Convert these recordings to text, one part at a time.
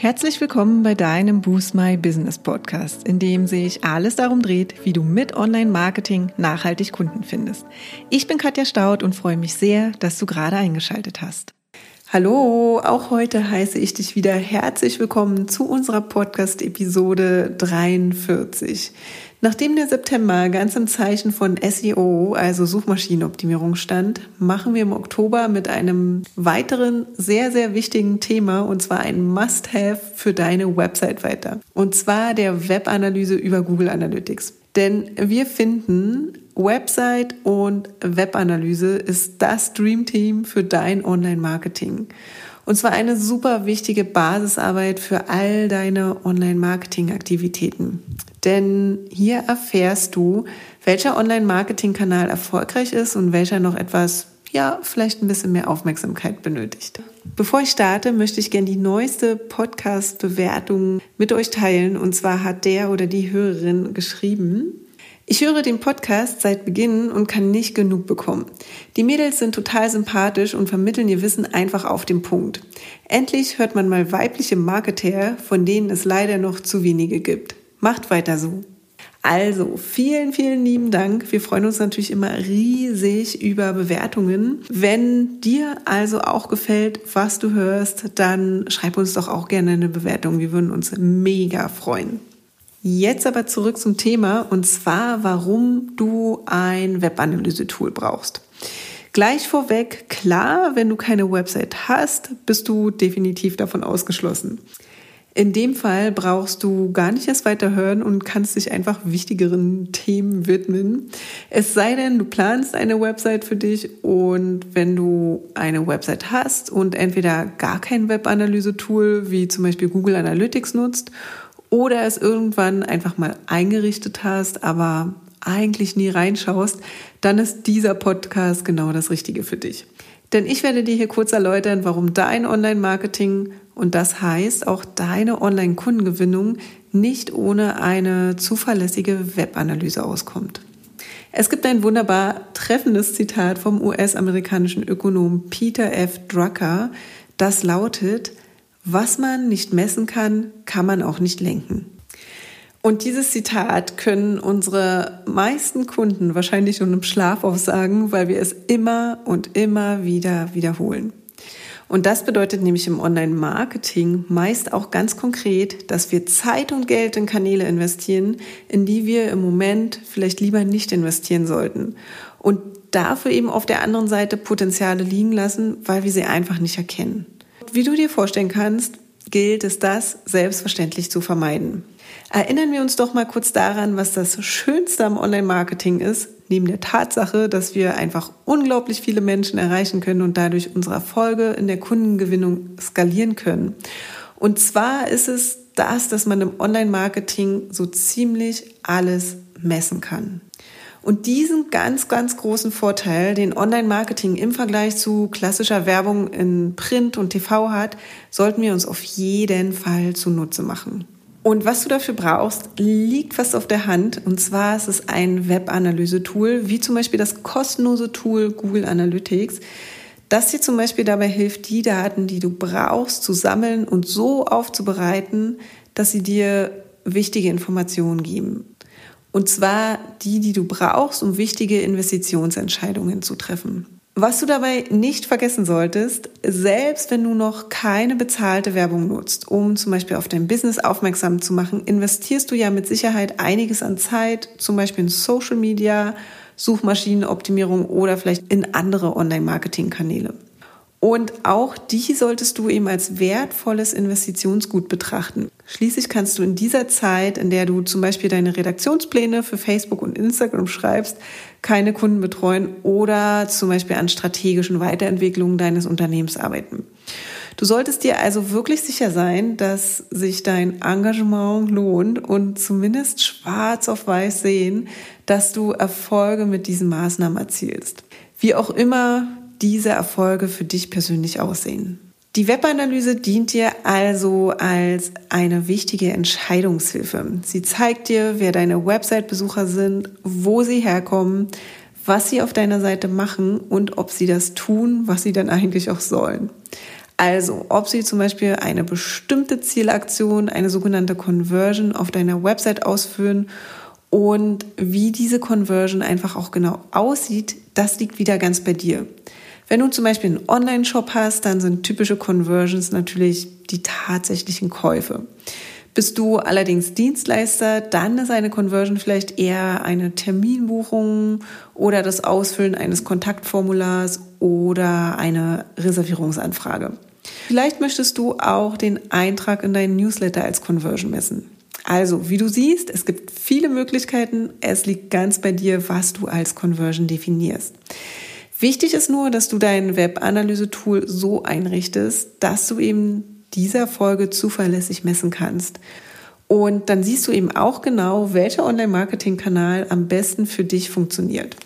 Herzlich willkommen bei deinem Boost My Business Podcast, in dem sich alles darum dreht, wie du mit Online-Marketing nachhaltig Kunden findest. Ich bin Katja Staud und freue mich sehr, dass du gerade eingeschaltet hast. Hallo, auch heute heiße ich dich wieder herzlich willkommen zu unserer Podcast-Episode 43. Nachdem der September ganz im Zeichen von SEO, also Suchmaschinenoptimierung stand, machen wir im Oktober mit einem weiteren sehr, sehr wichtigen Thema und zwar ein Must-Have für deine Website weiter. Und zwar der Webanalyse über Google Analytics. Denn wir finden, Website und Webanalyse ist das Dream Team für dein Online-Marketing. Und zwar eine super wichtige Basisarbeit für all deine Online-Marketing-Aktivitäten. Denn hier erfährst du, welcher Online-Marketing-Kanal erfolgreich ist und welcher noch etwas, ja, vielleicht ein bisschen mehr Aufmerksamkeit benötigt. Bevor ich starte, möchte ich gerne die neueste Podcast-Bewertung mit euch teilen. Und zwar hat der oder die Hörerin geschrieben, ich höre den Podcast seit Beginn und kann nicht genug bekommen. Die Mädels sind total sympathisch und vermitteln ihr Wissen einfach auf den Punkt. Endlich hört man mal weibliche Marketer, von denen es leider noch zu wenige gibt. Macht weiter so. Also, vielen, vielen lieben Dank. Wir freuen uns natürlich immer riesig über Bewertungen. Wenn dir also auch gefällt, was du hörst, dann schreib uns doch auch gerne eine Bewertung. Wir würden uns mega freuen. Jetzt aber zurück zum Thema und zwar, warum du ein Webanalyse-Tool brauchst. Gleich vorweg, klar, wenn du keine Website hast, bist du definitiv davon ausgeschlossen. In dem Fall brauchst du gar nicht erst weiter hören und kannst dich einfach wichtigeren Themen widmen. Es sei denn, du planst eine Website für dich und wenn du eine Website hast und entweder gar kein Webanalyse-Tool wie zum Beispiel Google Analytics nutzt oder es irgendwann einfach mal eingerichtet hast, aber eigentlich nie reinschaust, dann ist dieser Podcast genau das Richtige für dich. Denn ich werde dir hier kurz erläutern, warum dein Online-Marketing und das heißt auch deine Online-Kundengewinnung nicht ohne eine zuverlässige Webanalyse auskommt. Es gibt ein wunderbar treffendes Zitat vom US-amerikanischen Ökonom Peter F. Drucker, das lautet, was man nicht messen kann, kann man auch nicht lenken. Und dieses Zitat können unsere meisten Kunden wahrscheinlich schon im Schlaf aufsagen, weil wir es immer und immer wieder wiederholen. Und das bedeutet nämlich im Online-Marketing meist auch ganz konkret, dass wir Zeit und Geld in Kanäle investieren, in die wir im Moment vielleicht lieber nicht investieren sollten. Und dafür eben auf der anderen Seite Potenziale liegen lassen, weil wir sie einfach nicht erkennen wie du dir vorstellen kannst, gilt es das selbstverständlich zu vermeiden. Erinnern wir uns doch mal kurz daran, was das Schönste am Online-Marketing ist, neben der Tatsache, dass wir einfach unglaublich viele Menschen erreichen können und dadurch unsere Erfolge in der Kundengewinnung skalieren können. Und zwar ist es das, dass man im Online-Marketing so ziemlich alles messen kann. Und diesen ganz, ganz großen Vorteil, den Online-Marketing im Vergleich zu klassischer Werbung in Print und TV hat, sollten wir uns auf jeden Fall zunutze machen. Und was du dafür brauchst, liegt fast auf der Hand. Und zwar ist es ein Web-Analyse-Tool, wie zum Beispiel das kostenlose Tool Google Analytics, das dir zum Beispiel dabei hilft, die Daten, die du brauchst, zu sammeln und so aufzubereiten, dass sie dir wichtige Informationen geben. Und zwar die, die du brauchst, um wichtige Investitionsentscheidungen zu treffen. Was du dabei nicht vergessen solltest, selbst wenn du noch keine bezahlte Werbung nutzt, um zum Beispiel auf dein Business aufmerksam zu machen, investierst du ja mit Sicherheit einiges an Zeit, zum Beispiel in Social Media, Suchmaschinenoptimierung oder vielleicht in andere Online-Marketing-Kanäle. Und auch die solltest du eben als wertvolles Investitionsgut betrachten. Schließlich kannst du in dieser Zeit, in der du zum Beispiel deine Redaktionspläne für Facebook und Instagram schreibst, keine Kunden betreuen oder zum Beispiel an strategischen Weiterentwicklungen deines Unternehmens arbeiten. Du solltest dir also wirklich sicher sein, dass sich dein Engagement lohnt und zumindest schwarz auf weiß sehen, dass du Erfolge mit diesen Maßnahmen erzielst. Wie auch immer diese Erfolge für dich persönlich aussehen. Die Webanalyse dient dir also als eine wichtige Entscheidungshilfe. Sie zeigt dir, wer deine Website-Besucher sind, wo sie herkommen, was sie auf deiner Seite machen und ob sie das tun, was sie dann eigentlich auch sollen. Also, ob sie zum Beispiel eine bestimmte Zielaktion, eine sogenannte Conversion auf deiner Website ausführen und wie diese Conversion einfach auch genau aussieht, das liegt wieder ganz bei dir. Wenn du zum Beispiel einen Online-Shop hast, dann sind typische Conversions natürlich die tatsächlichen Käufe. Bist du allerdings Dienstleister, dann ist eine Conversion vielleicht eher eine Terminbuchung oder das Ausfüllen eines Kontaktformulars oder eine Reservierungsanfrage. Vielleicht möchtest du auch den Eintrag in deinen Newsletter als Conversion messen. Also, wie du siehst, es gibt viele Möglichkeiten. Es liegt ganz bei dir, was du als Conversion definierst. Wichtig ist nur, dass du dein Webanalyse-Tool so einrichtest, dass du eben dieser Folge zuverlässig messen kannst. Und dann siehst du eben auch genau, welcher Online-Marketing-Kanal am besten für dich funktioniert.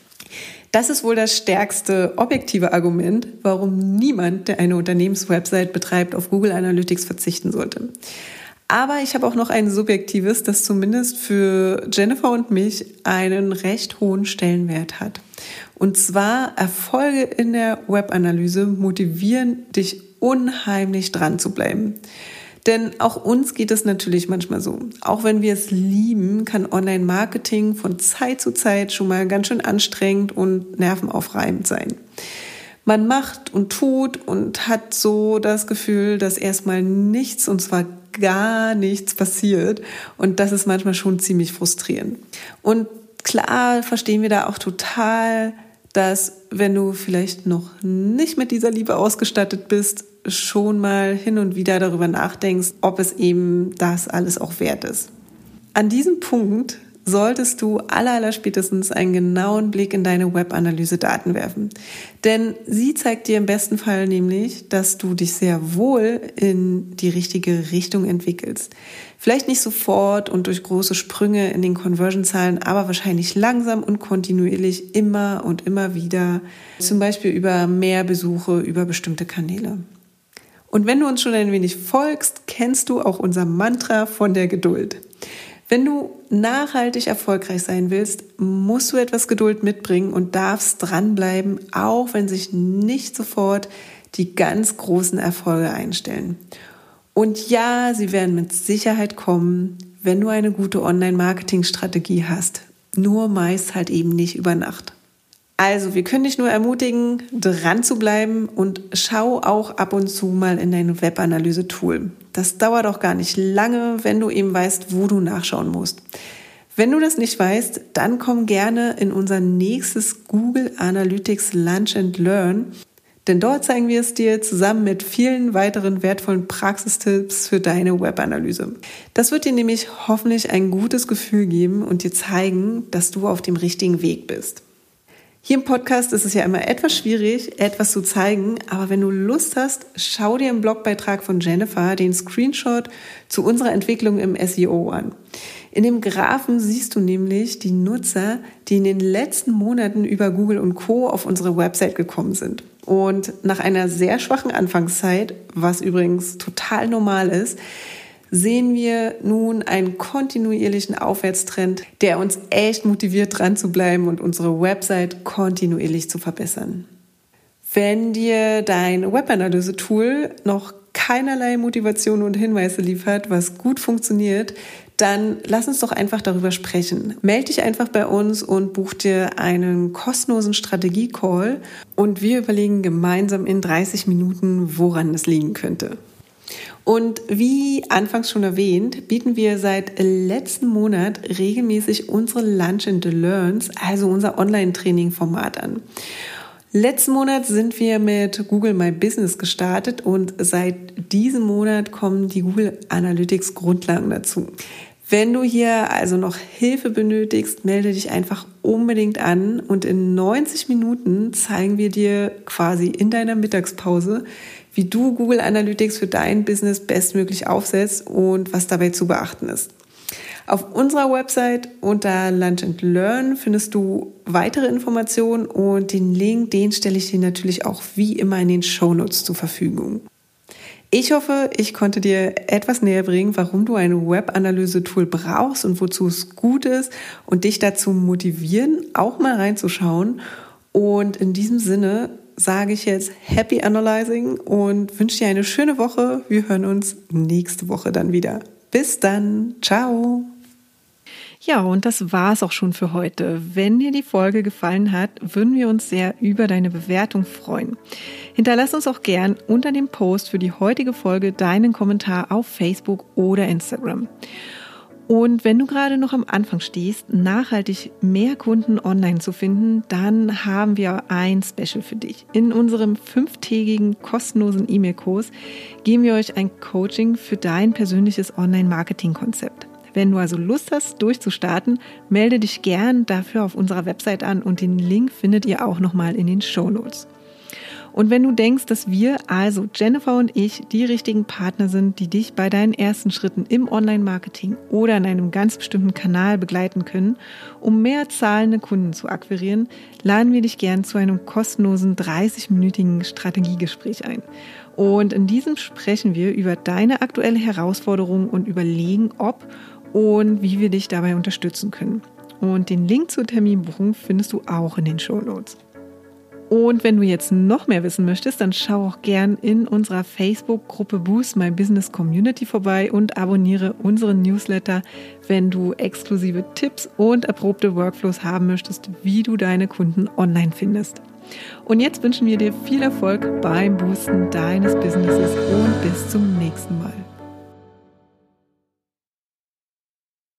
Das ist wohl das stärkste objektive Argument, warum niemand, der eine Unternehmenswebsite betreibt, auf Google Analytics verzichten sollte. Aber ich habe auch noch ein subjektives, das zumindest für Jennifer und mich einen recht hohen Stellenwert hat. Und zwar Erfolge in der Webanalyse motivieren dich unheimlich dran zu bleiben. Denn auch uns geht es natürlich manchmal so. Auch wenn wir es lieben, kann Online-Marketing von Zeit zu Zeit schon mal ganz schön anstrengend und nervenaufreibend sein. Man macht und tut und hat so das Gefühl, dass erstmal nichts und zwar gar nichts passiert. Und das ist manchmal schon ziemlich frustrierend. Und klar verstehen wir da auch total, dass wenn du vielleicht noch nicht mit dieser Liebe ausgestattet bist, schon mal hin und wieder darüber nachdenkst, ob es eben das alles auch wert ist. An diesem Punkt solltest du aller, spätestens einen genauen Blick in deine Webanalyse-Daten werfen. Denn sie zeigt dir im besten Fall nämlich, dass du dich sehr wohl in die richtige Richtung entwickelst. Vielleicht nicht sofort und durch große Sprünge in den Conversion-Zahlen, aber wahrscheinlich langsam und kontinuierlich immer und immer wieder. Zum Beispiel über mehr Besuche, über bestimmte Kanäle. Und wenn du uns schon ein wenig folgst, kennst du auch unser Mantra von der Geduld. Wenn du nachhaltig erfolgreich sein willst, musst du etwas Geduld mitbringen und darfst dranbleiben, auch wenn sich nicht sofort die ganz großen Erfolge einstellen. Und ja, sie werden mit Sicherheit kommen, wenn du eine gute Online-Marketing-Strategie hast. Nur meist halt eben nicht über Nacht. Also, wir können dich nur ermutigen, dran zu bleiben und schau auch ab und zu mal in dein Webanalyse-Tool. Das dauert auch gar nicht lange, wenn du eben weißt, wo du nachschauen musst. Wenn du das nicht weißt, dann komm gerne in unser nächstes Google Analytics Lunch and Learn. Denn dort zeigen wir es dir zusammen mit vielen weiteren wertvollen Praxistipps für deine Webanalyse. Das wird dir nämlich hoffentlich ein gutes Gefühl geben und dir zeigen, dass du auf dem richtigen Weg bist. Hier im Podcast ist es ja immer etwas schwierig, etwas zu zeigen, aber wenn du Lust hast, schau dir im Blogbeitrag von Jennifer den Screenshot zu unserer Entwicklung im SEO an. In dem Graphen siehst du nämlich die Nutzer, die in den letzten Monaten über Google und Co auf unsere Website gekommen sind. Und nach einer sehr schwachen Anfangszeit, was übrigens total normal ist, sehen wir nun einen kontinuierlichen Aufwärtstrend, der uns echt motiviert, dran zu bleiben und unsere Website kontinuierlich zu verbessern. Wenn dir dein Webanalyse-Tool noch keinerlei Motivation und Hinweise liefert, was gut funktioniert, dann lass uns doch einfach darüber sprechen. Meld dich einfach bei uns und buch dir einen kostenlosen Strategie-Call und wir überlegen gemeinsam in 30 Minuten, woran es liegen könnte. Und wie anfangs schon erwähnt, bieten wir seit letzten Monat regelmäßig unsere Lunch and Learns, also unser Online-Training-Format an. Letzten Monat sind wir mit Google My Business gestartet und seit diesem Monat kommen die Google Analytics Grundlagen dazu. Wenn du hier also noch Hilfe benötigst, melde dich einfach unbedingt an und in 90 Minuten zeigen wir dir quasi in deiner Mittagspause, wie du Google Analytics für dein Business bestmöglich aufsetzt und was dabei zu beachten ist. Auf unserer Website unter Lunch and Learn findest du weitere Informationen und den Link, den stelle ich dir natürlich auch wie immer in den Show Notes zur Verfügung. Ich hoffe, ich konnte dir etwas näher bringen, warum du ein Webanalyse-Tool brauchst und wozu es gut ist und dich dazu motivieren, auch mal reinzuschauen. Und in diesem Sinne sage ich jetzt Happy Analyzing und wünsche dir eine schöne Woche. Wir hören uns nächste Woche dann wieder. Bis dann. Ciao. Ja, und das war's auch schon für heute. Wenn dir die Folge gefallen hat, würden wir uns sehr über deine Bewertung freuen. Hinterlass uns auch gern unter dem Post für die heutige Folge deinen Kommentar auf Facebook oder Instagram. Und wenn du gerade noch am Anfang stehst, nachhaltig mehr Kunden online zu finden, dann haben wir ein Special für dich. In unserem fünftägigen kostenlosen E-Mail-Kurs geben wir euch ein Coaching für dein persönliches Online-Marketing-Konzept. Wenn du also Lust hast, durchzustarten, melde dich gern dafür auf unserer Website an und den Link findet ihr auch nochmal in den Show Notes. Und wenn du denkst, dass wir, also Jennifer und ich, die richtigen Partner sind, die dich bei deinen ersten Schritten im Online-Marketing oder in einem ganz bestimmten Kanal begleiten können, um mehr zahlende Kunden zu akquirieren, laden wir dich gern zu einem kostenlosen 30-minütigen Strategiegespräch ein. Und in diesem sprechen wir über deine aktuelle Herausforderung und überlegen, ob und wie wir dich dabei unterstützen können. Und den Link zur Terminbuchung findest du auch in den Show Notes. Und wenn du jetzt noch mehr wissen möchtest, dann schau auch gern in unserer Facebook-Gruppe Boost My Business Community vorbei und abonniere unseren Newsletter, wenn du exklusive Tipps und erprobte Workflows haben möchtest, wie du deine Kunden online findest. Und jetzt wünschen wir dir viel Erfolg beim Boosten deines Businesses und bis zum nächsten Mal.